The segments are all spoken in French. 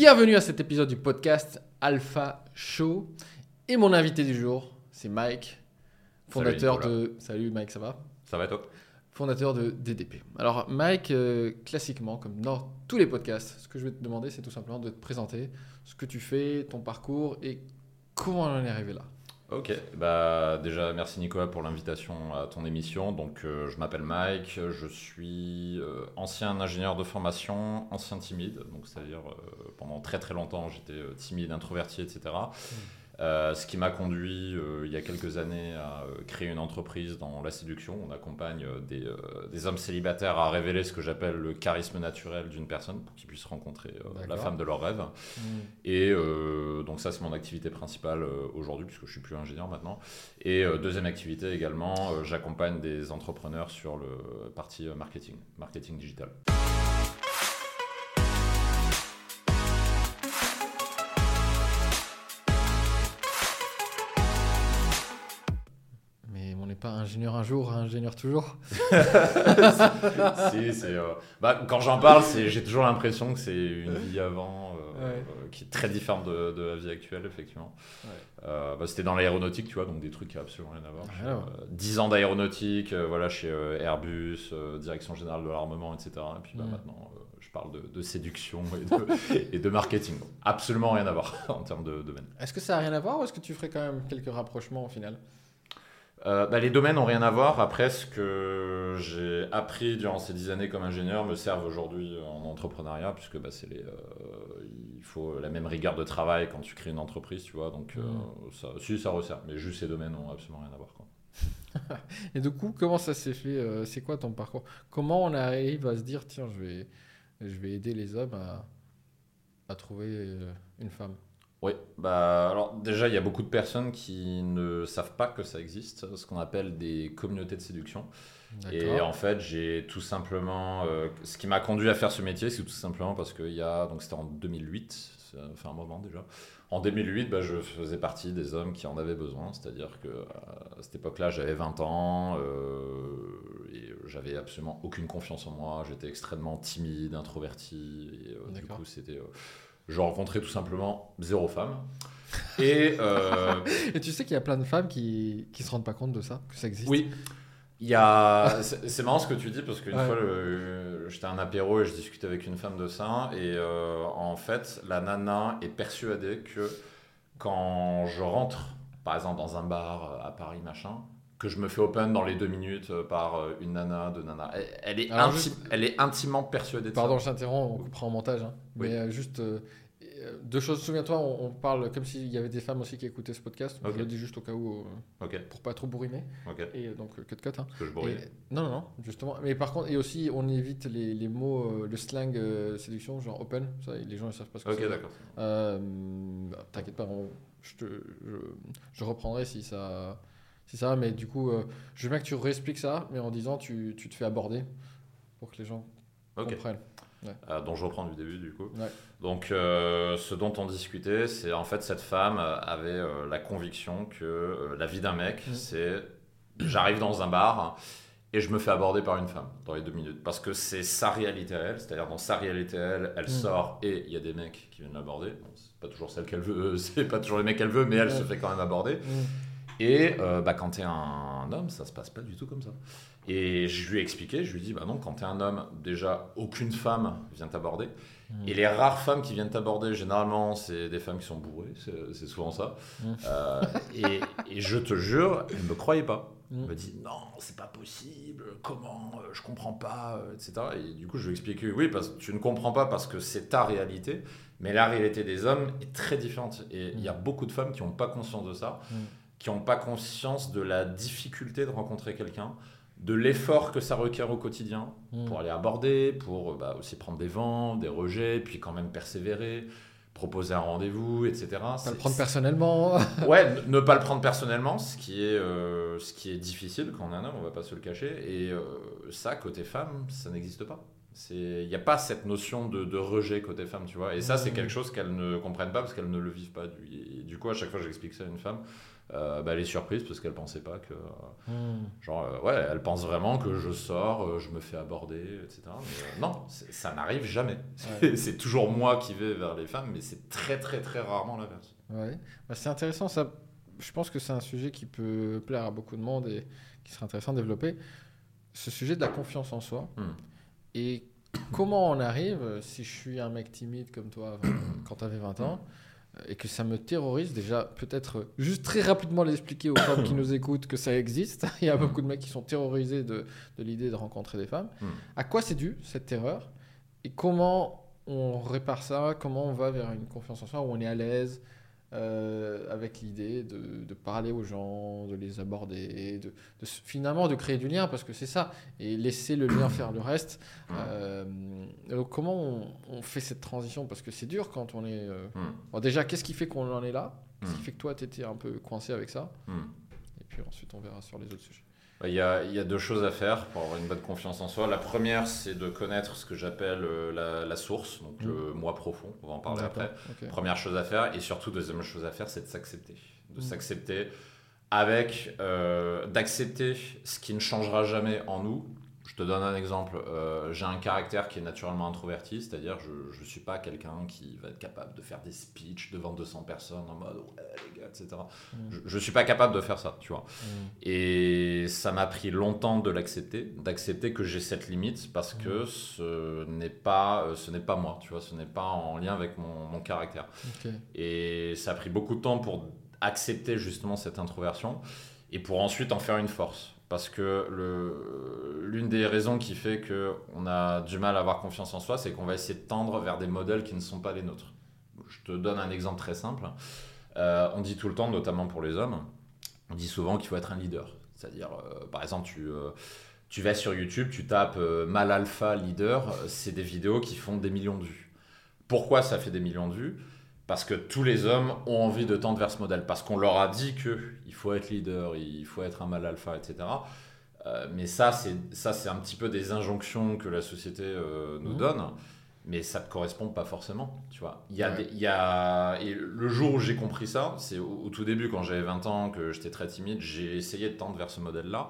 Bienvenue à cet épisode du podcast Alpha Show. Et mon invité du jour, c'est Mike, fondateur de. Salut Mike, ça va? Ça va toi? Fondateur de DDP. Alors, Mike, euh, classiquement, comme dans tous les podcasts, ce que je vais te demander, c'est tout simplement de te présenter ce que tu fais, ton parcours et comment on en est arrivé là. Ok, bah déjà merci Nicolas pour l'invitation à ton émission. Donc euh, je m'appelle Mike, je suis euh, ancien ingénieur de formation, ancien timide, donc c'est-à-dire euh, pendant très très longtemps j'étais timide, introverti, etc. Euh, ce qui m'a conduit euh, il y a quelques années à euh, créer une entreprise dans la séduction. On accompagne des, des hommes célibataires à révéler ce que j'appelle le charisme naturel d'une personne pour qu'ils puissent rencontrer la femme de leur rêve. Et euh, donc ça, c'est mon activité principale aujourd'hui, puisque je suis plus ingénieur maintenant. Et deuxième activité également, j'accompagne des entrepreneurs sur le parti marketing, marketing digital. Pas ingénieur un jour, ingénieur toujours. Si, c'est, euh, bah, quand j'en parle, j'ai toujours l'impression que c'est une vie avant euh, Ouais. euh, qui est très différente de, de la vie actuelle, effectivement. Ouais. Euh, bah, c'était dans l'aéronautique, tu vois, donc des trucs qui n'ont absolument rien à voir. Rien J'ai, à voir. euh, 10 ans d'aéronautique, voilà, chez Airbus, direction générale de l'armement, etc. Et puis bah, maintenant, je parle de, de séduction et de, et de marketing. Absolument rien à voir en termes de domaine. Est-ce que ça n'a rien à voir ou est-ce que tu ferais quand même quelques rapprochements au final? Euh, bah, les domaines n'ont rien à voir. Après, ce que j'ai appris durant ces dix années comme ingénieur me servent aujourd'hui en entrepreneuriat, puisque bah, les, euh, il faut la même rigueur de travail quand tu crées une entreprise, tu vois. Donc, euh, Mm. ça, si, ça resserre. Mais juste ces domaines n'ont absolument rien à voir. Quoi. Et du coup, comment ça s'est fait C'est quoi ton parcours? Comment on arrive à se dire, tiens, je vais, je vais aider les hommes à, à trouver une femme? Oui, bah, alors déjà, il y a beaucoup de personnes qui ne savent pas que ça existe, ce qu'on appelle des communautés de séduction. Et en fait, j'ai tout simplement. euh, ce qui m'a conduit à faire ce métier, c'est tout simplement parce qu'il y a. Donc, c'était en 2008, ça fait un moment déjà. En 2008, bah, je faisais partie des hommes qui en avaient besoin. C'est-à-dire que euh, à cette époque-là, j'avais 20 ans euh, et j'avais absolument aucune confiance en moi. J'étais extrêmement timide, introverti. Et euh, du coup, c'était. Je rencontrais tout simplement zéro femme. Et. euh, Et tu sais qu'il y a plein de femmes qui qui se rendent pas compte de ça, que ça existe. oui. Il y a... C'est marrant ce que tu dis parce qu'une Ouais. fois, le- j'étais à un apéro et je discutais avec une femme de ça. Et euh, en fait, la nana est persuadée que quand je rentre, par exemple, dans un bar à Paris, machin, que je me fais open dans les deux minutes euh, par euh, une nana, deux nanas. Elle, elle est, Alors, inti- juste- elle est intimement persuadée de ça. Pardon, je t'interromps, on coupera en montage. hein. Oui. Mais euh, juste euh, deux choses. Souviens-toi, on, on parle comme s'il y avait des femmes aussi qui écoutaient ce podcast. Ok. Je le dis juste au cas où, euh, Ok, pour pas trop bourriner. ok. Et donc, cut cut. Hein. Parce que je bourrine. Et- non, non, non, justement. Mais par contre, et aussi, on évite les, les mots, euh, le slang séduction, genre open. Ça, les gens ne savent pas ce que Ok, c'est. d'accord. Euh, bah, T'inquiète pas, on- je, te, je, je reprendrai si ça, si ça. Mais du coup, euh, je veux bien que tu réexpliques ça, mais en disant tu, tu te fais aborder pour que les gens Ok. comprennent. Euh, dont je reprends du début du coup. Ouais. Donc euh, ce dont on discutait, c'est en fait cette femme avait euh, la conviction que la vie d'un mec, Mhm. c'est j'arrive dans un bar et je me fais aborder par une femme dans les deux minutes. Parce que c'est sa réalité à elle, c'est-à-dire dans sa réalité à elle, elle Mhm. sort et il y a des mecs qui viennent l'aborder. Bon, c'est pas toujours celle qu'elle veut, c'est pas toujours les mecs qu'elle veut, mais elle Ouais. se fait quand même aborder. Mm. Et euh, bah, quand t'es un homme, ça se passe pas du tout comme ça. Et je lui ai expliqué, je lui ai dit, bah non, quand t'es un homme, déjà, aucune femme vient t'aborder. Mm. Et les rares femmes qui viennent t'aborder, généralement, c'est des femmes qui sont bourrées, c'est souvent ça. Mm. Euh, et, et je te jure, elle me croyait pas. Elle me dit, non, c'est pas possible, comment, euh, je comprends pas, etc. Et du coup, je lui ai expliqué, oui, parce que tu ne comprends pas parce que c'est ta réalité, mais la réalité des hommes est très différente. Et il y a beaucoup de femmes qui n'ont pas conscience de ça. Qui n'ont pas conscience de la difficulté de rencontrer quelqu'un, de l'effort que ça requiert au quotidien Mm. pour aller aborder, pour euh, bah, aussi prendre des vents, des rejets, puis quand même persévérer, proposer un rendez-vous, etc. Pas C'est- le prendre personnellement. Ouais, ne- ne pas le prendre personnellement, ce qui est, euh, ce qui est difficile quand on est un homme, on va pas se le cacher. Et euh, ça, côté femme, ça n'existe pas. Il n'y a pas cette notion de, rejet côté femme, tu vois. Et ça, c'est quelque chose qu'elles ne comprennent pas parce qu'elles ne le vivent pas. Et du coup, à chaque fois que j'explique ça à une femme, euh, bah, elle est surprise parce qu'elle pensait pas que. Hmm. Genre, euh, ouais, elle pense vraiment que je sors, euh, je me fais aborder, etc. Mais non, ça n'arrive jamais. c'est toujours moi qui vais vers les femmes, mais c'est très, très, très rarement l'inverse. Ouais, bah, c'est intéressant. Ça, je pense que c'est un sujet qui peut plaire à beaucoup de monde et qui serait intéressant de développer. Ce sujet de la confiance en soi. Hmm. Et comment on arrive, si je suis un mec timide comme toi quand tu avais 20 ans, et que ça me terrorise, déjà, peut-être juste très rapidement l'expliquer aux femmes qui nous écoutent que ça existe. Il y a beaucoup de mecs qui sont terrorisés de, de l'idée de rencontrer des femmes. Hmm. À quoi c'est dû, cette terreur Et comment on répare ça? Comment on va vers une confiance en soi? Où on est à l'aise? Euh, avec l'idée de, de, parler aux gens, de les aborder, de, de, finalement de créer du lien, parce que c'est ça, et laisser le lien faire le reste. Euh, donc comment on, fait cette transition? Parce que c'est dur quand on est... Euh, hmm. déjà, qu'est-ce qui fait qu'on en est là? Qu'est-ce qui hmm. fait que toi, tu étais un peu coincé avec ça? Hmm. Et puis ensuite, on verra sur les autres sujets. Il y, a, il y, a, deux choses à faire pour avoir une bonne confiance en soi. La première, c'est de connaître ce que j'appelle euh, la, source, donc le moi profond. On va en parler après. Première chose à faire. Et surtout, deuxième chose à faire, c'est de s'accepter. De s'accepter avec, euh, d'accepter ce qui ne changera jamais en nous te donne un exemple. Euh, j'ai un caractère qui est naturellement introverti, c'est-à-dire je ne suis pas quelqu'un qui va être capable de faire des speeches devant 200 personnes en mode ouais les gars, etc. Mm. Je ne suis pas capable de faire ça, tu vois. Mm. Et ça m'a pris longtemps de l'accepter, d'accepter que j'ai cette limite parce que mm. ce n'est pas, euh, ce n'est pas moi, tu vois, ce n'est pas en lien avec mon, mon caractère. Et ça a pris beaucoup de temps pour accepter justement cette introversion et pour ensuite en faire une force. Parce que l'une des raisons qui fait qu'on a du mal à avoir confiance en soi, c'est qu'on va essayer de tendre vers des modèles qui ne sont pas les nôtres. Je te donne un exemple très simple. Euh, on dit tout le temps, notamment pour les hommes, on dit souvent qu'il faut être un leader. C'est-à-dire, euh, par exemple, tu, euh, tu vas sur YouTube, tu tapes mal alpha leader, c'est des vidéos qui font des millions de vues. Pourquoi ça fait des millions de vues? Parce que tous les hommes ont envie de tendre vers ce modèle, parce qu'on leur a dit qu'il faut être leader, il faut être un mal alpha, etc. Euh, mais ça, c'est ça, c'est un petit peu des injonctions que la société euh, nous mmh. donne, mais ça ne correspond pas forcément, tu vois. Il y a, il y a... Et le jour où j'ai compris ça, c'est au, tout début, quand j'avais 20 ans, que j'étais très timide, j'ai essayé de tendre vers ce modèle-là.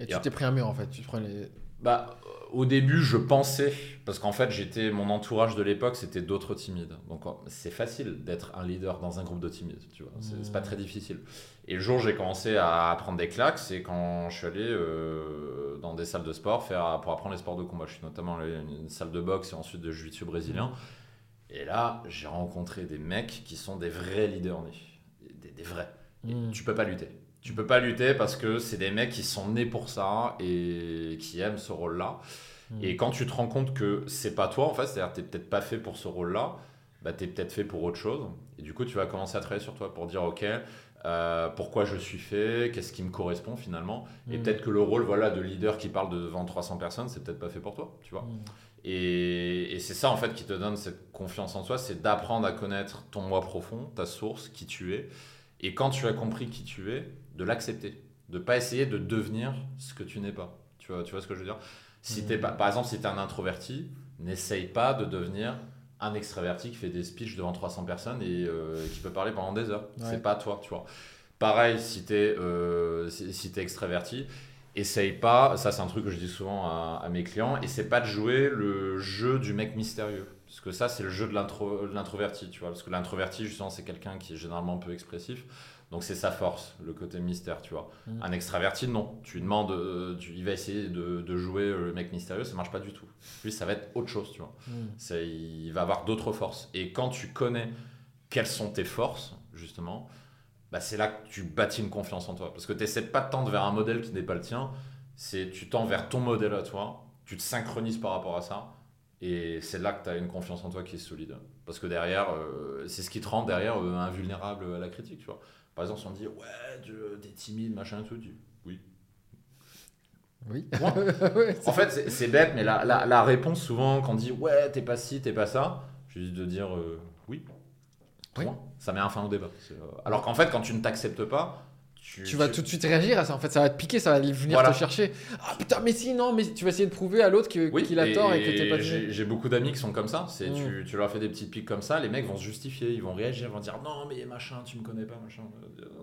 Et, tu t'es pris un mur, en fait, tu prends les... Bah, au début, je pensais, parce qu'en fait, j'étais, mon entourage de l'époque, c'était d'autres timides. Donc, c'est facile d'être un leader dans un groupe de timides, tu vois. C'est, pas très difficile. Et le jour où j'ai commencé à prendre des claques, c'est quand je suis allé euh, dans des salles de sport faire, pour apprendre les sports de combat. Je suis notamment allé dans une salle de boxe et ensuite de jiu-jitsu brésilien. Et là, j'ai rencontré des mecs qui sont des vrais leaders Des, des vrais. Et hmm. tu peux pas lutter. Tu peux pas lutter parce que c'est des mecs qui sont nés pour ça et qui aiment ce rôle-là. Hmm. Et quand tu te rends compte que c'est pas toi, en fait, c'est-à-dire que t'es peut-être pas fait pour ce rôle-là, bah, tu es peut-être fait pour autre chose. Et du coup, tu vas commencer à travailler sur toi pour dire, OK, euh, pourquoi je suis fait, qu'est-ce qui me correspond finalement. Et hmm. peut-être que le rôle voilà, de leader qui parle devant 300 personnes, c'est peut-être pas fait pour toi, tu vois. Hmm. Et, et c'est ça en fait qui te donne cette confiance en toi, c'est d'apprendre à connaître ton moi profond, ta source, qui tu es. Et quand tu as compris qui tu es, de l'accepter. De pas essayer de devenir ce que tu n'es pas. Tu vois, tu vois ce que je veux dire? Si es pas, Par exemple, si tu es un introverti, n'essaye pas de devenir un extraverti qui fait des speeches devant 300 personnes et euh, qui peut parler pendant des heures. C'est pas toi, tu vois. Pareil, si tu es, euh, si, es extraverti, essaye pas, ça c'est un truc que je dis souvent à, à mes clients, essaye pas de jouer le jeu du mec mystérieux. Parce que ça, c'est le jeu de l'introverti, tu vois. Parce que l'introverti, justement, c'est quelqu'un qui est généralement peu expressif. Donc c'est sa force, le côté mystère, tu vois. Mm. Un extraverti, non. Tu demandes, euh, tu, il va essayer de, de, jouer le mec mystérieux, ça marche pas du tout. Lui, ça va être autre chose, tu vois. Mm. Il va avoir d'autres forces. Et quand tu connais quelles sont tes forces, justement, bah c'est là que tu bâtis une confiance en toi. Parce que tu n'essaies pas de tendre vers un modèle qui n'est pas le tien, c'est tu tends vers ton modèle à toi, tu te synchronises par rapport à ça, et c'est là que tu as une confiance en toi qui est solide. Parce que derrière, euh, c'est ce qui te rend derrière euh, invulnérable à la critique, tu vois. Par exemple, si on dit ouais, t'es timide, machin, tout, tu oui. Oui. en fait, c'est bête, mais la, la, la, réponse souvent quand on dit ouais, t'es pas ci, t'es pas ça, je dis de dire euh, oui. Oui. Ça met un fin au débat. Euh, alors qu'en fait, quand tu ne t'acceptes pas, tu, vas tout de suite réagir à ça. En fait, ça va te piquer, ça va venir te chercher. Ah putain, mais si, non, mais tu vas essayer de prouver à l'autre qu'il a tort et, que t'es pas J'ai beaucoup d'amis qui sont comme ça. C'est tu, mm. tu, leur fais des petits pics comme ça, les mecs vont se justifier, ils vont réagir, ils vont dire non, mais machin, tu me connais pas, machin.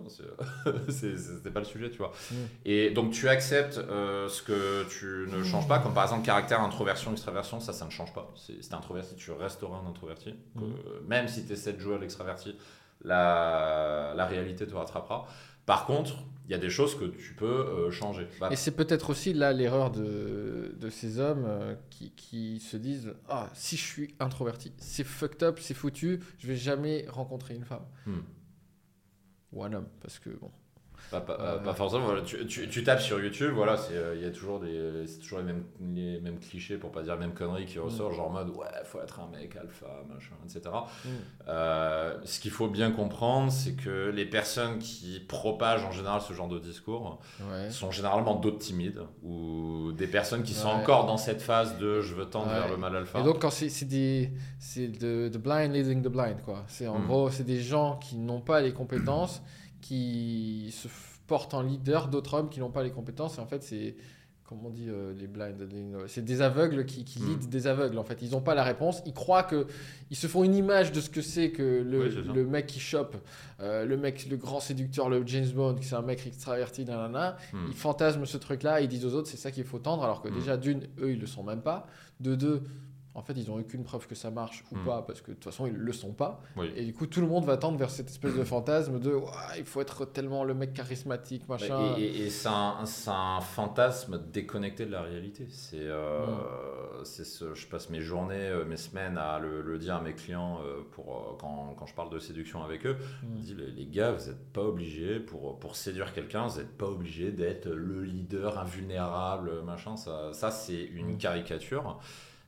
C'était pas le sujet, tu vois. Mm. Et donc tu acceptes euh, ce que tu ne changes pas, comme par exemple caractère, introversion, extraversion, ça, ça ne change pas. Si t'es introverti, tu resteras un introverti. Mm. Euh, même si tu essaies de jouer à l'extraverti, la, la réalité te rattrapera. Par contre, il y a des choses que tu peux euh, changer. Bah, et c'est peut-être aussi là l'erreur de, de, ces hommes euh, qui, qui, se disent Ah, si je suis introverti, c'est fucked up, c'est foutu, je vais jamais rencontrer une femme. Hmm. Ou un homme, parce que bon. Pas, euh, forcément. Tu, tu, tapes sur YouTube, voilà, il y a toujours, des, toujours les, mêmes, les mêmes clichés, pour pas dire les mêmes conneries qui ressortent, mm. genre en mode ouais, faut être un mec alpha, machin, etc. Mm. Euh, ce qu'il faut bien comprendre, c'est que les personnes qui propagent en général ce genre de discours sont généralement d'autres timides ou des personnes qui sont encore dans cette phase de je veux tendre vers le mal alpha. Et donc, quand c'est des. C'est de, blind leading the blind, quoi. C'est en mm. gros, c'est des gens qui n'ont pas les compétences qui se portent en leader d'autres hommes qui n'ont pas les compétences. Et en fait, c'est comment on dit euh, les blind c'est des aveugles qui, qui hmm. des aveugles en fait ils n'ont pas la réponse ils croient que ils se font une image de ce que c'est que le, le, mec qui chope euh, le mec le grand séducteur le James Bond qui c'est un mec extraverti nanana hmm. ils fantasment ce truc là ils disent aux autres c'est ça qu'il faut tendre alors que hmm. déjà d'une eux ils le sont même pas de deux en fait, ils n'ont aucune preuve que ça marche ou hmm. pas, parce que de toute façon, ils ne le sont pas. Et du coup, tout le monde va tendre vers cette espèce de fantasme de il faut être tellement le mec charismatique, machin. Et, c'est un, fantasme déconnecté de la réalité. C'est, euh, hmm. ce, je passe mes journées, euh, mes semaines à le, dire à mes clients euh, pour, quand, quand, je parle de séduction avec eux. Hmm. Je dis les, gars, vous n'êtes pas obligés, pour, pour séduire quelqu'un, vous n'êtes pas obligés d'être le leader invulnérable, machin. Ça, ça c'est une caricature.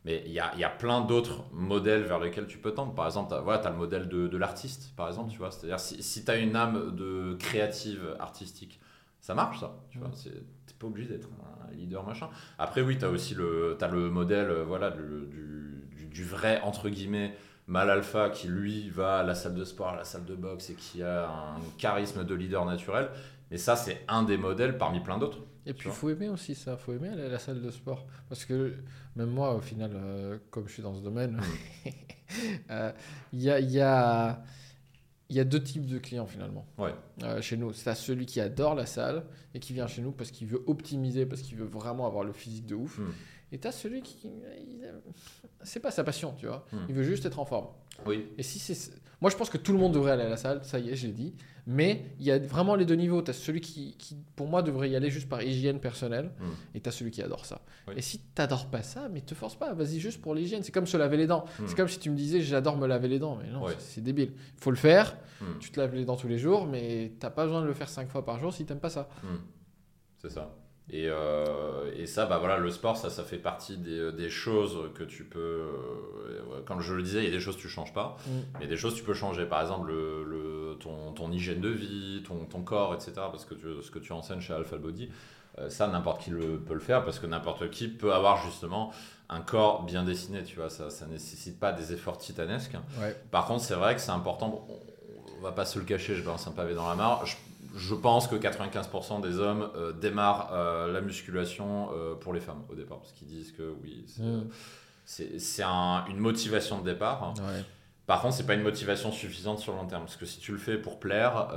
Mais il y a, y a, plein d'autres modèles vers lesquels tu peux tendre. Par exemple, tu as, voilà, as, le modèle de, de l'artiste, par exemple, tu vois. C'est-à-dire, si, si tu as une âme de créative artistique, ça marche, ça. Tu vois, n'es pas obligé d'être un leader, machin. Après, oui, tu as aussi le, as le modèle voilà, du, du, du, vrai, entre guillemets, mal alpha qui, lui, va à la salle de sport, à la salle de boxe et qui a un charisme de leader naturel. Mais ça, c'est un des modèles parmi plein d'autres. Et puis, il faut aimer aussi ça. Il faut aimer aller à la salle de sport. Parce que même moi, au final, euh, comme je suis dans ce domaine, mm. euh, il y, a, y, a, y, a, deux types de clients finalement. Ouais. Euh, chez nous, c'est celui qui adore la salle et qui vient chez nous parce qu'il veut optimiser, parce qu'il veut vraiment avoir le physique de ouf. Mm. Et tu as celui qui. C'est pas sa passion, tu vois. Mm. Il veut juste être en forme. Oui. Et si c'est. Moi, je pense que tout le monde devrait aller à la salle, ça y est, je l'ai dit. Mais il y a vraiment les deux niveaux. Tu as celui qui, pour moi, devrait y aller juste par hygiène personnelle, hmm. et tu as celui qui adore ça. Et si tu n'adores pas ça, mais te force pas, vas-y juste pour l'hygiène. C'est comme se laver les dents. Hmm. C'est comme si tu me disais, j'adore me laver les dents. Mais non, c'est débile. Il faut le faire. Hmm. Tu te laves les dents tous les jours, mais tu n'as pas besoin de le faire cinq fois par jour si tu n'aimes pas ça. C'est ça. Et, euh, et, ça, bah voilà, le sport, ça, ça fait partie des, euh, des choses que tu peux. Euh, comme je le disais, il y a des choses que tu changes pas, mm. mais il y a des choses que tu peux changer. Par exemple, le, le ton, ton, hygiène de vie, ton, ton, corps, etc. Parce que tu, ce que tu enseignes chez Alpha Body, ça, n'importe qui le, peut le faire parce que n'importe qui peut avoir justement un corps bien dessiné. Tu vois, ça, ça nécessite pas des efforts titanesques. Par contre, c'est vrai que c'est important. On, va pas se le cacher, je balance un pavé dans la mare je pense que 95% des hommes euh, démarrent euh, la musculation euh, pour les femmes au départ, parce qu'ils disent que oui, c'est mm. une motivation de départ. Hein. Par contre, c'est pas une motivation suffisante sur le long terme, parce que si tu le fais pour plaire,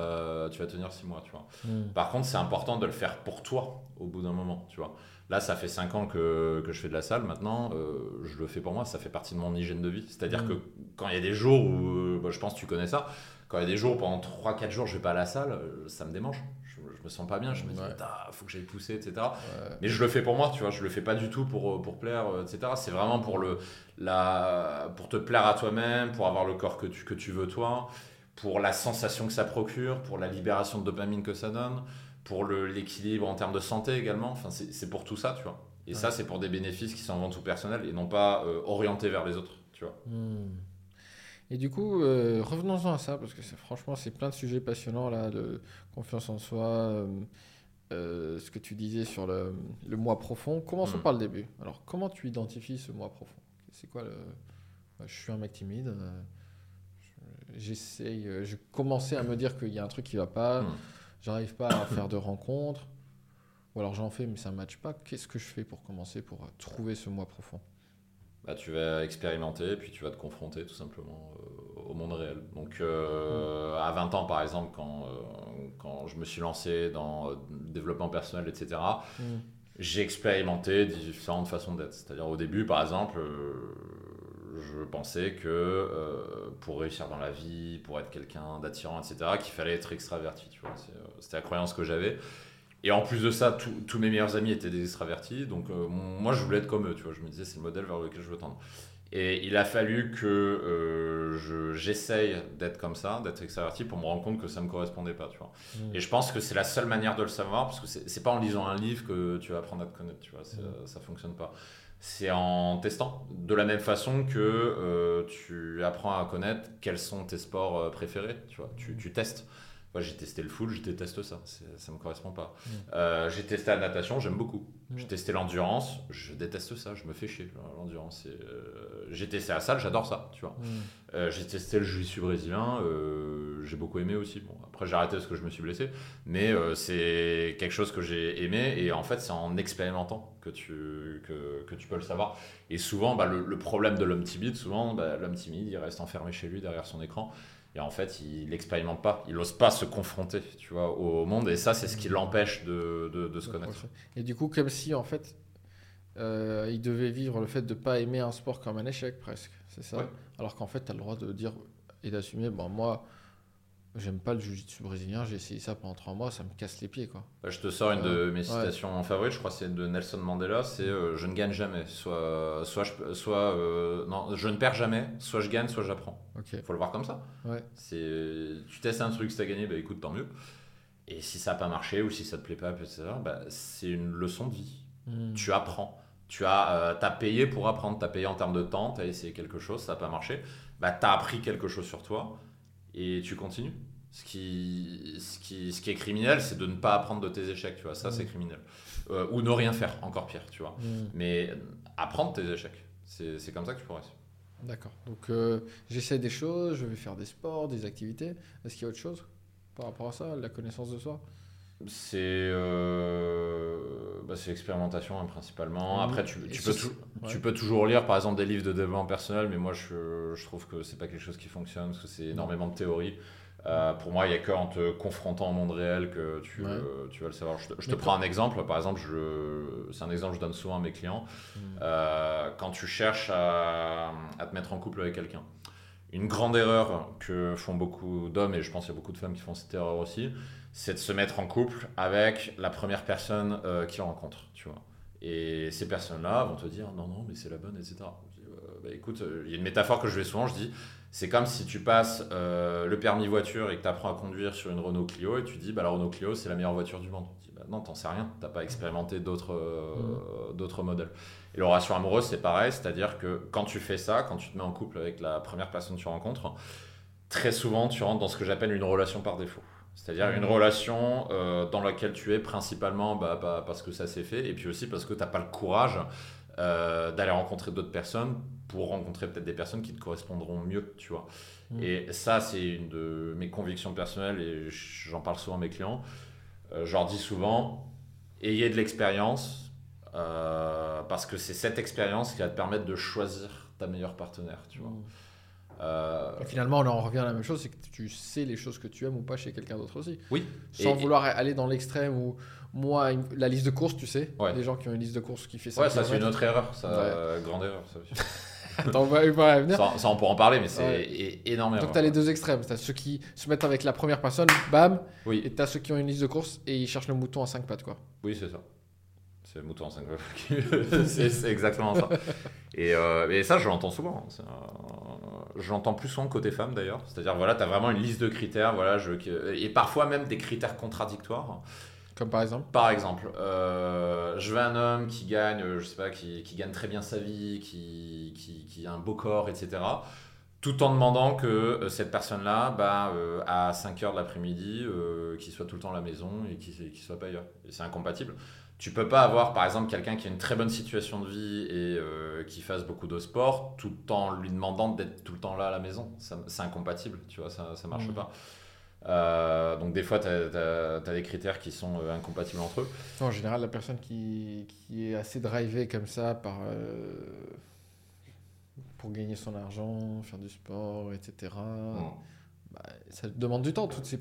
tu vas tenir 6 mois, tu vois. Mm. Par contre, c'est important de le faire pour toi au bout d'un moment, tu vois. Là, ça fait 5 ans que, que, je fais de la salle. Maintenant, je le fais pour moi. Ça fait partie de mon hygiène de vie. C'est-à-dire mm. que quand il y a des jours où, bah, je pense que tu connais ça, quand il y a des jours, pendant 3-4 jours, je vais pas à la salle, euh, ça me démange. Je, me sens pas bien, je me dis, il faut que j'aille pousser, etc. Mais je le fais pour moi, tu vois, je le fais pas du tout pour, euh, pour plaire, euh, etc. C'est vraiment pour, le, la, pour te plaire à toi-même, pour avoir le corps que tu, que tu veux toi, pour la sensation que ça procure, pour la libération de dopamine que ça donne, pour l'équilibre en termes de santé également. Enfin, c'est pour tout ça, tu vois. Et ça, c'est pour des bénéfices qui sont avant tout personnels et non pas orientés vers les autres, tu vois. Hmm. Et du coup, euh, revenons-en à ça, parce que franchement, c'est plein de sujets passionnants, là, de confiance en soi, euh, euh, ce que tu disais sur le, le moi profond. Commençons mm. par le début. Alors, comment tu identifies ce moi profond? C'est quoi le... Bah, je suis un mec timide, j'essaye, je commençais à me dire qu'il y a un truc qui va pas, mm. j'arrive pas à faire de rencontres, ou alors j'en fais mais ça ne matche pas, qu'est-ce que je fais pour commencer, pour trouver ce moi profond? Bah, Tu vas expérimenter, puis tu vas te confronter tout simplement euh, au monde réel. Donc euh, à 20 ans par exemple, quand, euh, quand je me suis lancé dans le développement personnel, etc., mm. j'ai expérimenté différentes façons d'être. C'est-à-dire au début par exemple je pensais que pour réussir dans la vie, pour être quelqu'un d'attirant, etc., qu'il fallait être extraverti. C'était la croyance que j'avais. Et en plus de ça, tous mes meilleurs amis étaient des extravertis, donc euh, moi je voulais être comme eux, tu vois. Je me disais c'est le modèle vers lequel je veux tendre. Et il a fallu que euh, j'essaye d'être comme ça, d'être extraverti, pour me rendre compte que ça ne me correspondait pas, tu vois. Mmh. Et je pense que c'est la seule manière de le savoir, parce que c'est pas en lisant un livre que tu vas apprendre à te connaître, tu vois. Mmh. Ça fonctionne pas. C'est en testant. De la même façon que euh, tu apprends à connaître quels sont tes sports préférés, tu vois. Tu, tu testes. Moi, j'ai testé le full, je déteste ça. Ça me correspond pas. Mm. Euh, j'ai testé la natation, j'aime beaucoup. Mm. J'ai testé l'endurance, je déteste ça, je me fais chier. L'endurance, euh, j'ai testé la salle, j'adore ça, tu vois. Mm. Euh, j'ai testé le jiu-jitsu brésilien, j'ai beaucoup aimé aussi. Bon, après, j'ai arrêté parce que je me suis blessé, mais c'est quelque chose que j'ai aimé et en fait, c'est en expérimentant que tu, que, que, tu peux le savoir. Et souvent, bah, le, problème de l'homme timide, souvent, bah, l'homme timide, il reste enfermé chez lui derrière son écran. Et en fait, il n'expérimente pas, il n'ose pas se confronter tu vois, au monde. Et ça, c'est ce qui l'empêche de, de, se connaître. Et du coup, comme si, en fait, euh, il devait vivre le fait de ne pas aimer un sport comme un échec, presque. C'est ça Alors qu'en fait, tu as le droit de dire et d'assumer, bon, moi, J'aime pas le jiu-jitsu brésilien, j'ai essayé ça pendant trois mois, ça me casse les pieds. Quoi. Bah, je te sors une de euh, mes citations favorites, je crois c'est de Nelson Mandela, c'est euh, je ne gagne jamais, soit, soit, je, soit euh, non, je ne perds jamais, soit je gagne, soit j'apprends. Il faut le voir comme ça. Ouais. Tu testes un truc, si tu as gagné, bah, écoute, tant mieux. Et si ça n'a pas marché ou si ça te plaît pas, etc., bah, c'est une leçon de vie. Hmm. Tu apprends. Tu as, as payé pour apprendre, tu as payé en termes de temps, tu as essayé quelque chose, ça n'a pas marché. Bah, tu as appris quelque chose sur toi et tu continues. Ce qui, ce qui, ce qui est criminel, c'est de ne pas apprendre de tes échecs, tu vois. Ça, c'est mm. criminel. Euh, ou ne rien faire, encore pire, tu vois. Mm. Mais apprendre tes échecs, c'est comme ça que tu pourrais. D'accord. Donc, euh, j'essaie des choses, je vais faire des sports, des activités. Est-ce qu'il y a autre chose par rapport à ça, la connaissance de soi? C'est euh, bah, l'expérimentation hein, principalement. Après, tu, tu peux, tu peux toujours lire par exemple des livres de développement personnel, mais moi je, je trouve que c'est pas quelque chose qui fonctionne parce que c'est énormément de théorie. Euh, pour moi, il n'y a qu'en te confrontant au monde réel que tu, tu vas le savoir. Je te, prends un exemple. Par exemple, c'est un exemple que je donne souvent à mes clients. Hmm. Euh, quand tu cherches à, à, te mettre en couple avec quelqu'un, une grande erreur que font beaucoup d'hommes, et je pense qu'il y a beaucoup de femmes qui font cette erreur aussi, c'est de se mettre en couple avec la première personne euh, qu'ils rencontrent, tu vois. Et ces personnes-là vont te dire non, non, mais c'est la bonne, etc. Euh, bah, écoute, euh, il y a une métaphore que je vais souvent, je dis, c'est comme si tu passes le permis voiture et que tu apprends à conduire sur une Renault Clio et tu dis, bah, la Renault Clio, c'est la meilleure voiture du monde. Tu dis, bah, non, t'en sais rien, t'as pas expérimenté d'autres mmh. d'autres modèles. Et l'oration amoureuse, c'est pareil, c'est-à-dire que quand tu fais ça, quand tu te mets en couple avec la première personne que tu rencontres, très souvent, tu rentres dans ce que j'appelle une relation par défaut. C'est-à-dire une relation euh, dans laquelle tu es principalement bah, parce que ça s'est fait et puis aussi parce que tu n'as pas le courage euh, d'aller rencontrer d'autres personnes pour rencontrer peut-être des personnes qui te correspondront mieux, tu vois. Mm. Et ça, c'est une de mes convictions personnelles et j'en parle souvent à mes clients. Euh, je leur dis souvent, ayez de l'expérience parce que c'est cette expérience qui va te permettre de choisir ta meilleure partenaire, tu vois. Mm. Euh, finalement, on en revient à la même chose, c'est que tu sais les choses que tu aimes ou pas chez quelqu'un d'autre aussi. Oui. Sans vouloir aller dans l'extrême où moi, la liste de courses, tu sais, ouais. des gens qui ont une liste de courses qui fait ça. Ouais, ça c'est une autre erreur, ça, grande erreur. Ça. Attends, on va, venir. Ça, on pourra en parler, mais c'est énormément. Donc tu as les deux extrêmes. Tu as ceux qui se mettent avec la première personne, bam, oui. et tu as ceux qui ont une liste de courses et ils cherchent le mouton à 5 pattes. Quoi. Oui, c'est ça. C'est le mouton en 5 c'est exactement ça. Et, euh, et ça, je l'entends souvent. Je l'entends plus souvent côté femme d'ailleurs. C'est-à-dire, voilà, tu as vraiment une liste de critères, voilà, je, et parfois même des critères contradictoires. Comme par exemple? Par exemple, euh, je veux un homme qui gagne, je sais pas, qui, qui gagne très bien sa vie, qui, qui, qui, a un beau corps, etc. Tout en demandant que euh, cette personne-là, bah, à 5 heures de l'après-midi, qu'il soit tout le temps à la maison et qu'il ne soit pas ailleurs. Et c'est incompatible. Tu peux pas avoir, par exemple, quelqu'un qui a une très bonne situation de vie et euh, qui fasse beaucoup de sport tout en lui demandant d'être tout le temps là à la maison. C'est incompatible, tu vois, ça, ça marche mmh. pas. donc des fois, tu as, des critères qui sont incompatibles entre eux. En général, la personne qui, qui est assez drivée comme ça par, pour gagner son argent, faire du sport, etc. Bah, ça demande du temps, toutes ces,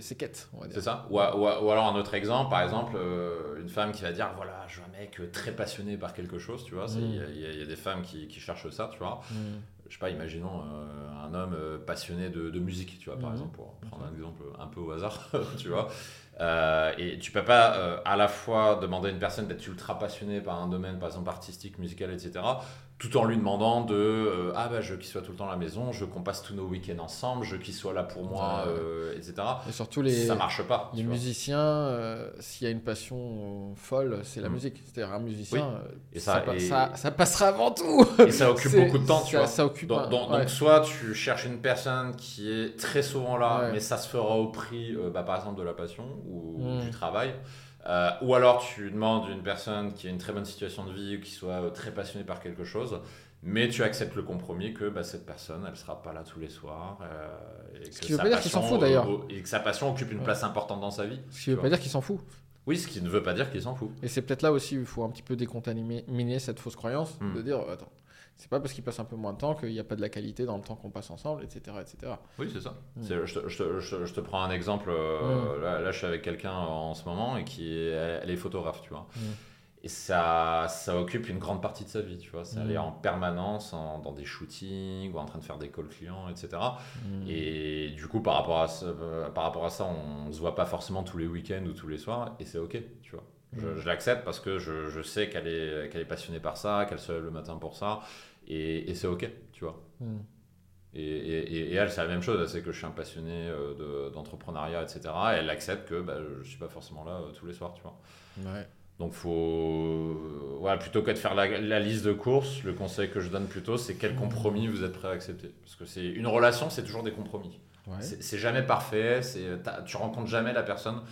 ces, quêtes, C'est ça. Ou, alors un autre exemple, par exemple, euh, une femme qui va dire voilà, je veux un mec très passionné par quelque chose, tu vois. Mm. Il y, a des femmes qui, cherchent ça, tu vois. Mm. Je sais pas, imaginons euh, un homme euh, passionné de, musique, tu vois, par mm. exemple, pour prendre un exemple un peu au hasard, tu vois. et tu peux pas à la fois demander à une personne d'être ultra passionnée par un domaine, par exemple artistique, musical, etc., tout en lui demandant de euh, ah bah je veux qu'il soit tout le temps à la maison, je veux qu'on passe tous nos week-ends ensemble, je veux qu'il soit là pour moi, euh, etc. Et surtout les ça marche pas. Les musiciens, euh, s'il y a une passion folle, c'est la mm. musique. C'est-à-dire un musicien, et ça, ça, passera avant tout. Et ça occupe beaucoup de temps, tu vois. Ça occupe. Donc, donc, soit tu cherches une personne qui est très souvent là, mais ça se fera au prix, bah, par exemple de la passion ou mm. du travail. Euh, ou alors tu demandes une personne qui a une très bonne situation de vie ou qui soit euh, très passionnée par quelque chose, mais tu acceptes le compromis que bah, cette personne, elle sera pas là tous les soirs. Euh, et ce qui veut pas dire qu'il s'en fout d'ailleurs. Et que sa passion occupe une place importante dans sa vie. Ce qui veut pas dire qu'il s'en fout. Oui, ce qui ne veut pas dire qu'il s'en fout. Et c'est peut-être là aussi où il faut un petit peu décontaminer cette fausse croyance, hmm. de dire, attends, c'est pas parce qu'il passe un peu moins de temps qu'il n'y a pas de la qualité dans le temps qu'on passe ensemble, etc. etc. Oui, c'est ça. Mm. Je, te, je, je, te, prends un exemple. Euh, mm. là, là, je suis avec quelqu'un en ce moment et qui est, elle est photographe, tu vois. Mm. Et ça, ça occupe une grande partie de sa vie, tu vois. C'est aller en permanence dans des shootings ou en train de faire des calls clients, etc. Et du coup, par rapport, à ça, euh, par rapport à ça, on ne se voit pas forcément tous les week-ends ou tous les soirs et c'est OK, tu vois. Je, l'accepte parce que je, je sais qu'elle est, qu'elle est passionnée par ça, qu'elle se lève le matin pour ça, et, et c'est ok, tu vois. Hmm. Et, et, et, elle, c'est la même chose, elle sait que je suis un passionné euh, d'entrepreneuriat, etc. Et elle accepte que bah, je ne suis pas forcément là euh, tous les soirs, tu vois. Ouais. Donc, faut, voilà, plutôt que de faire la, la, liste de courses, le conseil que je donne plutôt, c'est quel compromis vous êtes prêt à accepter. Parce que c'est une relation, c'est toujours des compromis. Ouais. C'est jamais parfait, tu rencontres jamais la personne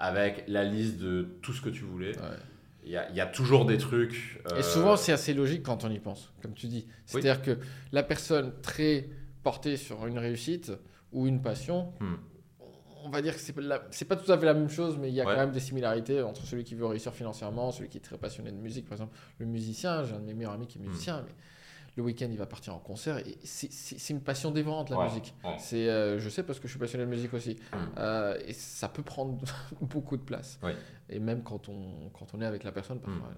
avec la liste de tout ce que tu voulais. Il y, a, y, a, toujours des trucs. Et souvent, euh, c'est assez logique quand on y pense, comme tu dis. C'est-à-dire que la personne très portée sur une réussite ou une passion, hmm. on va dire que c'est pas, pas tout à fait la même chose, mais il y a quand même des similarités entre celui qui veut réussir financièrement, celui qui est très passionné de musique. Par exemple, le musicien, j'ai un de mes meilleurs amis qui est musicien, hmm. mais le week-end, il va partir en concert. Et c'est une passion dévorante, la musique. C'est, euh, je sais parce que je suis passionné de musique aussi. Hmm. Euh, et ça peut prendre beaucoup de place. Et même quand on, quand on est avec la personne, parfois,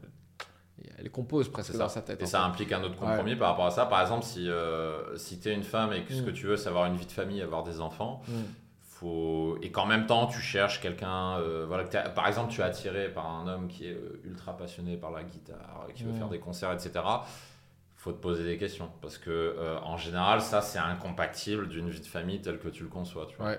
elle, compose presque dans sa tête. Et ça implique un autre compromis par rapport à ça. Par exemple, si, euh, si tu es une femme et que ce hmm. que tu veux, c'est avoir une vie de famille, avoir des enfants. Faut... Et qu'en même temps, tu cherches quelqu'un. voilà, par exemple, tu es attiré par un homme qui est ultra passionné par la guitare, qui veut faire des concerts, etc faut te poser des questions. Parce que euh, en général ça c'est incompatible d'une vie de famille telle que tu le conçois tu vois.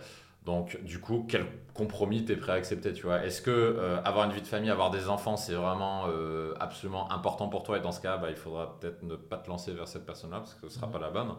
donc du coup quel compromis tu es prêt à accepter tu vois? Est-ce que euh, avoir une vie de famille avoir des enfants c'est vraiment euh, absolument important pour toi? Et dans ce cas bah, il faudra peut-être ne pas te lancer vers cette personne là parce que ce sera pas la bonne.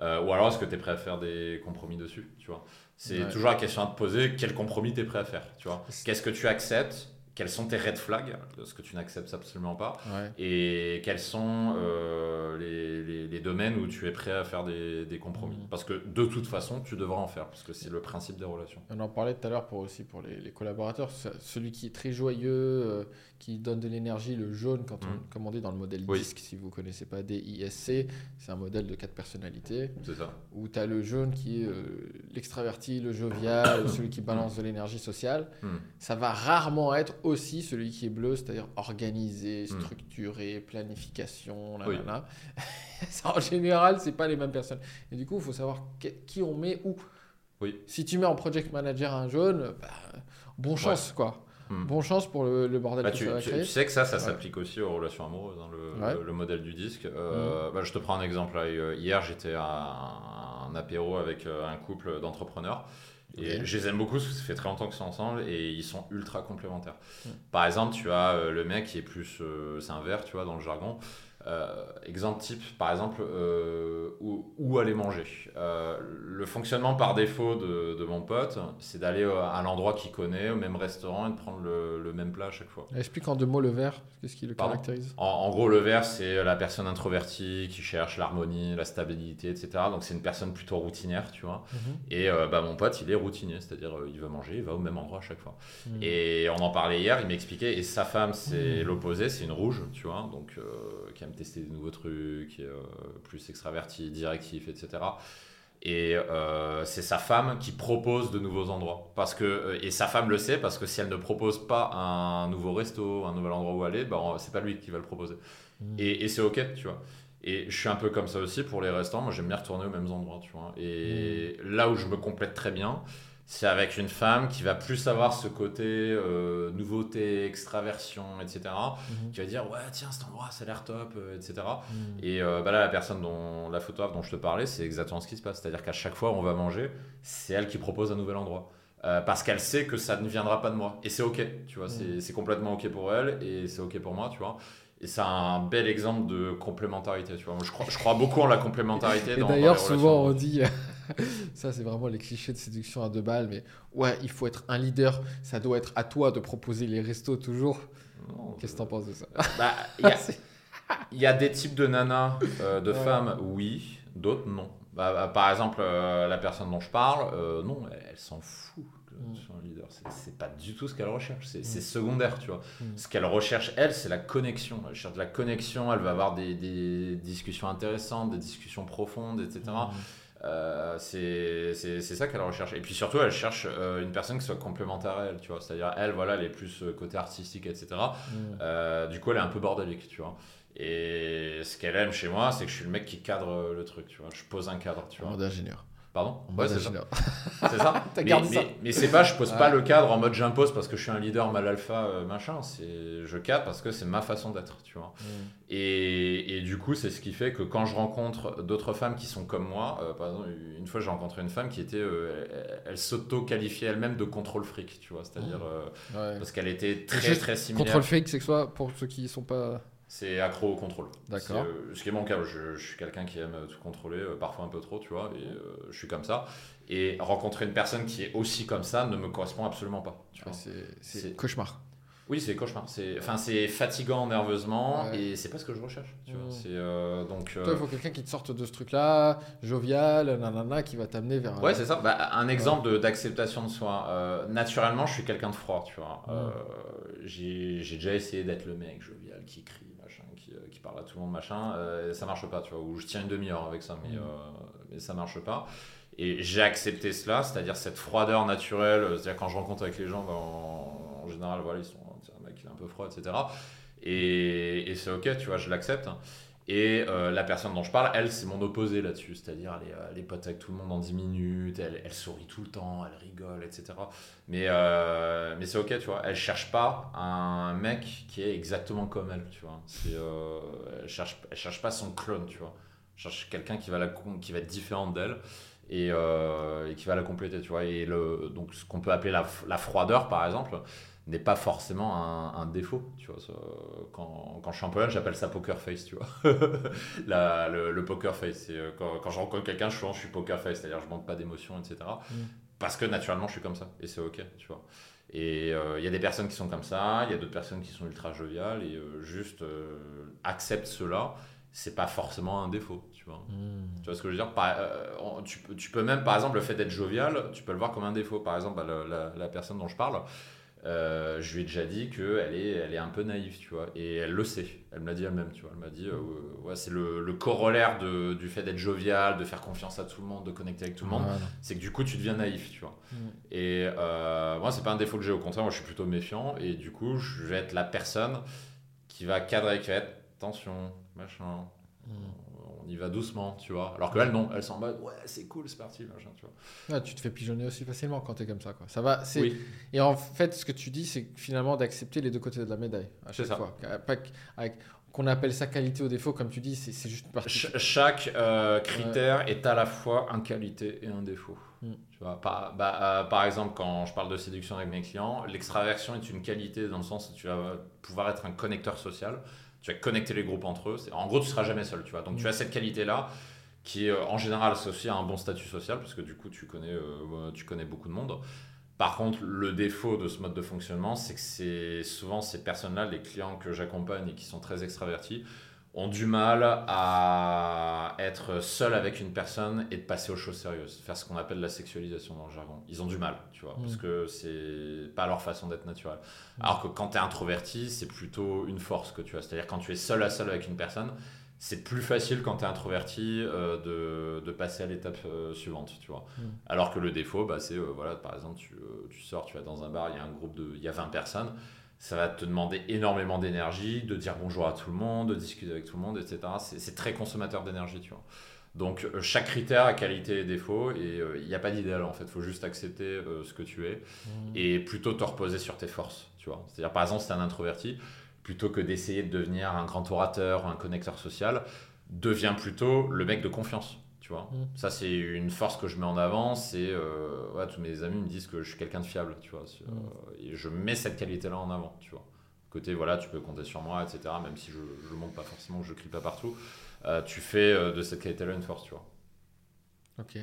Ou alors est-ce que tu es prêt à faire des compromis dessus tu vois? C'est toujours la question à te poser quel compromis tu es prêt à faire tu vois? Qu'est-ce que tu acceptes quels sont tes red flags, ce que tu n'acceptes absolument pas, et quels sont euh, les, les, domaines où tu es prêt à faire des, des compromis. Mm. Parce que de toute façon, tu devras en faire, parce que c'est le principe des relations. On en parlait tout à l'heure pour aussi pour les, collaborateurs. Celui qui est très joyeux, euh, qui donne de l'énergie, le jaune, quand on, mm. comme on dit dans le modèle DISC, si vous ne connaissez pas DISC, c'est un modèle de quatre personnalités. C'est ça. Où tu as le jaune qui est euh, l'extraverti, le jovial, celui qui balance de l'énergie sociale. Mm. Ça va rarement être aussi celui qui est bleu, c'est-à-dire organisé, hmm. structuré, planification, là, en général, c'est pas les mêmes personnes. Et du coup, il faut savoir qui on met où. Oui. Si tu mets en project manager un jaune, bah, bon chance, quoi. Hmm. Bon chance pour le, bordel bah, que tu, ça va créer. Tu sais que ça, ça s'applique aussi aux relations amoureuses, hein, le, modèle du disque. Euh, hmm. bah, je te prends un exemple. Hier, j'étais à un, apéro avec euh, un couple d'entrepreneurs. Et je les aime beaucoup parce que ça fait très longtemps qu'ils sont ensemble et ils sont ultra complémentaires. Par exemple, tu as euh, le mec qui est plus. Euh, c'est un vert, tu vois, dans le jargon. Euh, exemple type, par exemple, euh, où, aller manger. Euh, le fonctionnement par défaut de, de mon pote, c'est d'aller à l'endroit qu'il connaît, au même restaurant et de prendre le, le, même plat à chaque fois. Explique en deux mots le verre, qu'est-ce qui le caractérise? En, gros, le verre, c'est la personne introvertie qui cherche l'harmonie, la stabilité, etc. Donc c'est une personne plutôt routinière, tu vois. Mhm. Et bah, mon pote, il est routinier, c'est-à-dire il va manger, il va au même endroit à chaque fois. Mhm. Et on en parlait hier, il m'expliquait, et sa femme, c'est mhm. l'opposé, c'est une rouge, tu vois, donc qui aime tester des nouveaux trucs, euh, plus extraverti, directif, etc. Et euh, c'est sa femme qui propose de nouveaux endroits. Parce que, euh, et sa femme le sait, parce que si elle ne propose pas un nouveau resto, un nouvel endroit où aller, ben, c'est pas lui qui va le proposer. Mmh. Et, et c'est ok, tu vois. Et je suis un peu comme ça aussi pour les restaurants. Moi, j'aime bien retourner aux mêmes endroits, tu vois. Et mmh. là où je me complète très bien, c'est avec une femme qui va plus avoir ce côté euh, nouveauté, extraversion, etc. Mhm. Qui va dire ouais tiens cet endroit ça a l'air top, etc. Et mhm. euh, bah là la personne dont la photographe dont je te parlais c'est exactement ce qui se passe. C'est-à-dire qu'à chaque fois où on va manger, c'est elle qui propose un nouvel endroit. Euh, parce qu'elle sait que ça ne viendra pas de moi. Et c'est ok, tu vois, c'est mhm. complètement ok pour elle et c'est ok pour moi, tu vois. Et c'est un bel exemple de complémentarité, tu vois. Moi, je crois, je crois beaucoup en la complémentarité. Et d'ailleurs, souvent on dit, ça c'est vraiment les clichés de séduction à deux balles, mais ouais, il faut être un leader, ça doit être à toi de proposer les restos toujours. Qu'est-ce que t'en penses de ça? bah, Il y, a des types de nanas, euh, de femmes, oui, d'autres non. Bah, bah, par exemple, euh, la personne dont je parle, euh, non, elle s'en fout Mm. leader. C'est pas du tout ce qu'elle recherche. C'est mm. secondaire, tu vois. Mm. Ce qu'elle recherche, elle, c'est la connexion. Elle cherche de la connexion. Elle va avoir des, des discussions intéressantes, des discussions profondes, etc. Euh, c'est ça qu'elle recherche. Et puis surtout, elle cherche euh, une personne qui soit complémentaire à elle, tu vois. C'est-à-dire, elle, voilà, elle est plus euh, côté artistique, etc. du coup, elle est un peu bordélique, tu vois. Et ce qu'elle aime chez moi, c'est que je suis le mec qui cadre le truc, tu vois. Je pose un cadre, tu vois. d'ingénieur. Pardon Ouais, c'est ça. mais, c'est pas, je pose pas le cadre en mode j'impose parce que je suis un leader mal alpha, euh, machin. C'est, je cadre parce que c'est ma façon d'être, tu vois. Mm. Et, et, du coup, c'est ce qui fait que quand je rencontre d'autres femmes qui sont comme moi, euh, par exemple, une fois j'ai rencontré une femme qui était, euh, elle, s'auto-qualifiait elle-même de contrôle fric, tu vois. C'est-à-dire, mm. parce qu'elle était très, très similaire. Contrôle fric, c'est quoi pour ceux qui sont pas. C'est accro au contrôle. D'accord. Euh, ce qui est mon cas, je, je suis quelqu'un qui aime tout contrôler, euh, parfois un peu trop, tu vois, et euh, je suis comme ça. Et rencontrer une personne qui est aussi comme ça ne me correspond absolument pas. Vois. C'est cauchemar. Oui, c'est cauchemar. C'est, enfin, c'est fatigant nerveusement et c'est pas ce que je recherche. Tu vois. Mmh. Donc, Toi, il faut quelqu'un qui te sorte de ce truc-là, jovial, nanana, qui va t'amener vers. Ouais, c'est ça. Bah, un exemple d'acceptation de soi. naturellement, je suis quelqu'un de froid, tu vois. Mmh. j'ai, déjà essayé d'être le mec jovial qui crie qui, parle à tout le monde, machin, euh, ça marche pas, tu vois. Ou je tiens une demi-heure avec ça, mais, mm. euh, mais ça marche pas. Et j'ai accepté cela, c'est-à-dire cette froideur naturelle, c'est-à-dire quand je rencontre avec les gens, ben, en, général, voilà, ils sont, un mec qui est un peu froid, etc. Et, et c'est ok, tu vois, je l'accepte. Et euh, la personne dont je parle, elle, c'est mon opposé là-dessus. C'est-à-dire, elle, est, est pote avec tout le monde en 10 minutes, elle, sourit tout le temps, elle rigole, etc. Mais, euh, mais c'est ok, tu vois. Elle cherche pas un mec qui est exactement comme elle, tu vois. Euh, elle, cherche, elle cherche pas son clone, tu vois. Elle cherche quelqu'un qui, va qui va être différent d'elle. Et, et, qui va la compléter, tu vois. Et le, donc, ce qu'on peut appeler la, la froideur, par exemple, n'est pas forcément un, défaut. Tu vois, quand, quand, je suis en Pologne, j'appelle ça poker face, tu vois. le, poker face, euh, quand, quand, je rencontre quelqu'un, je, je suis poker face, c'est-à-dire je manque pas d'émotion, etc. Mm. Parce que naturellement, je suis comme ça, et c'est ok, tu vois. Et euh, il y a des personnes qui sont comme ça, il y a d'autres personnes qui sont ultra joviales, et euh, juste accepte cela, c'est pas forcément un défaut, tu vois. Mm. Tu vois ce que je veux dire? Tu, tu, peux même, par exemple, le fait d'être jovial, tu peux le voir comme un défaut. Par exemple, bah, la, la personne dont je parle, euh, je lui ai déjà dit qu'elle est, elle est un peu naïve, tu vois, et elle le sait. Elle me l'a dit elle-même, tu vois. Elle m'a dit, euh, ouais, c'est le, le, corollaire de, du fait d'être jovial, de faire confiance à tout le monde, de connecter avec tout le monde. C'est que du coup, tu deviens naïf, tu vois. Mm. Et euh, moi, c'est pas un défaut que j'ai, au contraire, moi, je suis plutôt méfiant, et du coup, je vais être la personne qui va cadrer, qui va être attention, machin. Mm on y va doucement, tu vois. Alors que elle, non, elle s'en ouais, c'est cool, c'est parti, machin, tu vois. tu te fais pigeonner aussi facilement quand tu es comme ça, quoi. Ça va, c'est... Et en fait, ce que tu dis, c'est finalement d'accepter les deux côtés de la médaille, à chaque fois. qu'on appelle ça qualité ou défaut, comme tu dis, c'est juste partie. chaque euh, critère est à la fois une qualité et un défaut. Mm. Tu vois, par, bah, euh, par exemple, quand je parle de séduction avec mes clients, l'extraversion est une qualité dans le sens où tu vas pouvoir être un connecteur social Tu vas connecter les groupes entre eux. En gros, tu seras jamais seul, tu vois. Donc, tu as cette qualité-là qui, euh, en général, associée à un bon statut social, parce que du coup, tu connais, euh, tu connais beaucoup de monde. Par contre, le défaut de ce mode de fonctionnement, c'est que c'est souvent ces personnes-là, les clients que j'accompagne et qui sont très extravertis, ont du mal à être seuls avec une personne et de passer aux choses sérieuses, faire ce qu'on appelle la sexualisation dans le jargon. Ils ont du mal, tu vois, parce mm. que c'est pas leur façon d'être naturelle. Alors que quand tu es introverti, c'est plutôt une force que tu as. C'est-à-dire quand tu es seul à seul avec une personne, c'est plus facile quand tu es introverti euh, de, de, passer à l'étape euh, suivante, tu vois. Mm. Alors que le défaut, bah, c'est, euh, voilà, par exemple, tu, tu, sors, tu vas dans un bar, il y a un groupe de, il y a 20 personnes, ça va te demander énormément d'énergie, de dire bonjour à tout le monde, de discuter avec tout le monde, etc. C'est très consommateur d'énergie, tu vois. Donc chaque critère a qualité et défaut et il n'y a pas d'idéal en fait, il faut juste accepter ce que tu es mm. et plutôt te reposer sur tes forces, tu vois. C'est-à-dire par exemple si tu es un introverti, plutôt que d'essayer de devenir un grand orateur, un connecteur social, deviens plutôt le mec de confiance. Tu vois mm. Ça, c'est une force que je mets en avant. C'est euh, tous mes amis me disent que je suis quelqu'un de fiable. Tu vois mm. euh, Et je mets cette qualité-là en avant. Tu vois Côté, voilà, tu peux compter sur moi, etc. Même si je ne le montre pas forcément, je ne crie pas partout. Euh, tu fais de cette qualité-là une force. Tu vois Ok.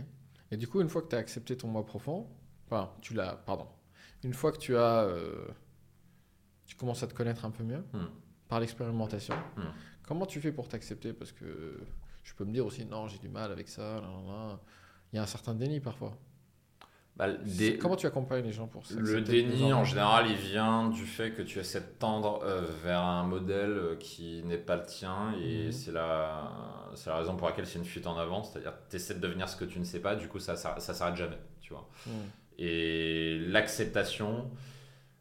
Et du coup, une fois que tu as accepté ton moi profond, enfin, tu l'as, pardon, une fois que tu as tu commences à te connaître un peu mieux hmm. par l'expérimentation. Hmm. Comment tu fais pour t'accepter? Parce que je peux me dire aussi, non, j'ai du mal avec ça. Il y a un certain déni parfois. Bah, Comment tu accompagnes les gens pour ça? Le déni, en général, il vient du fait que tu essaies de tendre euh, vers un modèle euh, qui n'est pas le tien. Et mhm. c'est la, la raison pour laquelle c'est une fuite en avant. C'est-à-dire que tu essaies de devenir ce que tu ne sais pas. Du coup, ça ne ça, s'arrête jamais. Tu vois. Mhm. Et l'acceptation,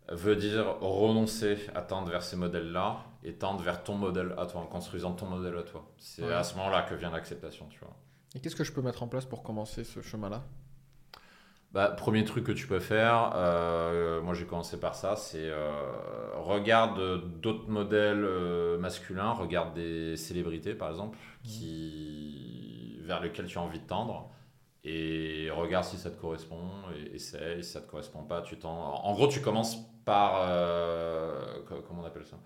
veut dire renoncer à tendre vers ces modèles-là et tendre vers ton modèle à toi, en construisant ton modèle à toi. C'est à ce moment-là que vient l'acceptation, tu vois. Et qu'est-ce que je peux mettre en place pour commencer ce chemin-là? Bah, premier truc que tu peux faire, euh, moi j'ai commencé par ça, c'est euh, regarde d'autres modèles euh, masculins, regarde des célébrités par exemple, mmh. qui, vers lesquels tu as envie de tendre, et regarde si ça te correspond, et essaye, si ça te correspond pas, tu tends. En gros, tu commences par. Comment on appelle ça?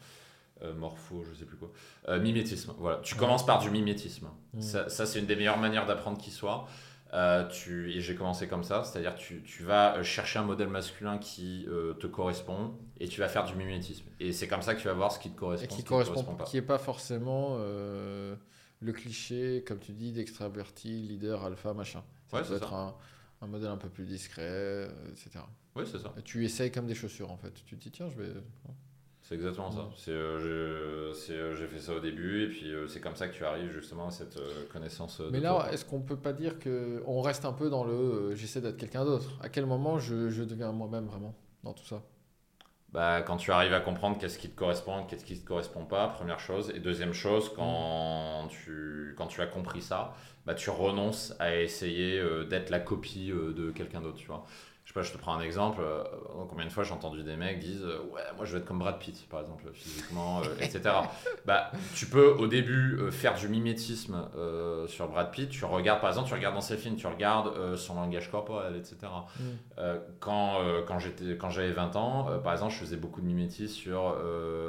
Euh, morpho, je sais plus quoi. Euh, mimétisme. Voilà. Tu commences par du mimétisme. Ça, ça c'est une des meilleures manières d'apprendre qui soit. tu, et j'ai commencé comme ça, c'est-à-dire tu, tu vas chercher un modèle masculin qui te correspond et tu vas faire du mimétisme. Et c'est comme ça que tu vas voir ce qui te correspond. Et qui, correspond, pas. Qui n'est pas forcément le cliché, comme tu dis, d'extraverti, leader, alpha, machin. Ça peut être un, un, modèle un peu plus discret, etc. Oui, c'est ça. tu essayes comme des chaussures, en fait. Tu te dis, tiens, je vais. C'est exactement ça. C'est, euh, euh, j'ai fait ça au début et puis euh, c'est comme ça que tu arrives justement à cette connaissance. Mais là, est-ce qu'on peut pas dire qu'on reste un peu dans le j'essaie d'être quelqu'un d'autre? À quel moment je, je deviens moi-même vraiment dans tout ça? Bah, quand tu arrives à comprendre qu'est-ce qui te correspond, qu'est-ce qui ne te correspond pas, première chose. Et deuxième chose, quand, mm. tu, quand tu as compris ça, bah, tu renonces à essayer d'être la copie de quelqu'un d'autre. Tu vois je sais pas, je te prends un exemple. Euh, combien de fois j'ai entendu des mecs disent euh, Ouais, moi je veux être comme Brad Pitt, par exemple, physiquement, euh, etc. bah, tu peux au début faire du mimétisme sur Brad Pitt. Tu regardes, par exemple, tu regardes dans ses films, tu regardes son langage corporel, etc. Mm. quand quand j'avais 20 ans, par exemple, je faisais beaucoup de mimétisme sur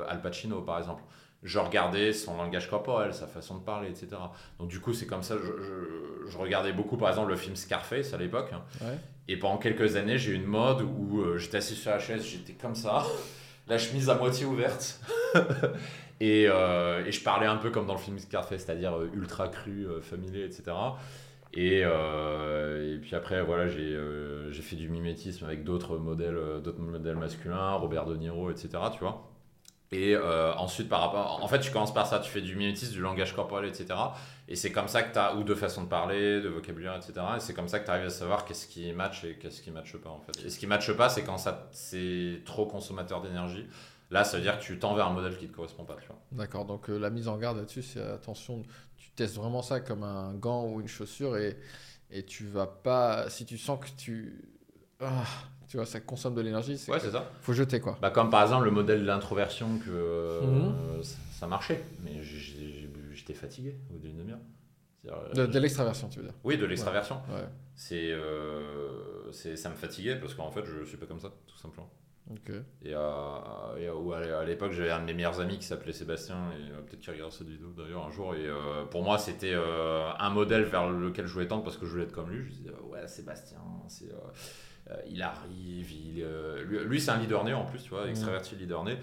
Al Pacino, par exemple je regardais son langage corporel, sa façon de parler, etc. Donc du coup, c'est comme ça, je, je, regardais beaucoup, par exemple, le film Scarface à l'époque. Ouais. Et pendant quelques années, j'ai eu une mode où euh, j'étais assis sur la chaise, j'étais comme ça, la chemise à moitié ouverte. et, euh, et, je parlais un peu comme dans le film Scarface, c'est-à-dire euh, ultra cru, familier, etc. Et, et, puis après, voilà, j'ai fait du mimétisme avec d'autres modèles, d'autres modèles masculins, Robert De Niro, etc. Tu vois et euh, ensuite, par rapport. En fait, tu commences par ça, tu fais du mimétisme, du langage corporel, etc. Et c'est comme ça que tu as. Ou de façon de parler, de vocabulaire, etc. Et c'est comme ça que tu arrives à savoir qu'est-ce qui match et qu'est-ce qui matche pas, en fait. Et ce qui matche pas, c'est quand ça c'est trop consommateur d'énergie. Là, ça veut dire que tu tends vers un modèle qui ne te correspond pas. D'accord, donc euh, la mise en garde là-dessus, c'est attention, tu testes vraiment ça comme un gant ou une chaussure et, et tu vas pas. Si tu sens que tu. Ah, tu vois, ça consomme de l'énergie. C'est ouais, c'est ça. Faut jeter quoi. Bah, comme par exemple le modèle de l'introversion que euh, mhm. ça, marchait, mais j'étais fatigué au bout d'une demi-heure. De, de l'extraversion, tu veux dire Oui, de l'extraversion. Ouais. C'est, euh, c'est, ça me fatiguait parce qu'en fait, je suis pas comme ça, tout simplement. Et, à l'époque, j'avais un de mes meilleurs amis qui s'appelait Sébastien, et peut-être qu'il regardera cette vidéo d'ailleurs un jour. Et pour moi, c'était un modèle vers lequel je voulais tendre parce que je voulais être comme lui. Je disais, ouais, Sébastien, il arrive, il, lui, c'est un leader né en plus, tu vois, extraverti leader né.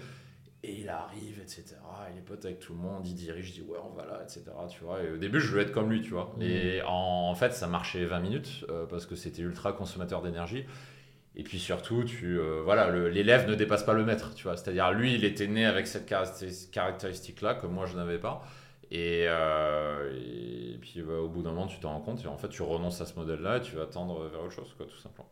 Et il arrive, etc. Il est pote avec tout le monde, il dirige, je dis ouais, on va là, etc. Tu vois. Et au début, je voulais être comme lui, tu vois. Et en, fait, ça marchait 20 minutes parce que c'était ultra consommateur d'énergie. Et puis surtout, tu, euh, voilà, l'élève ne dépasse pas le maître, tu vois. C'est-à-dire, lui, il était né avec cette caractéristique-là que moi, je n'avais pas. Et, euh, et puis, bah, au bout d'un moment, tu t'en rends compte et en fait, tu renonces à ce modèle-là et tu vas tendre vers autre chose, quoi, tout simplement.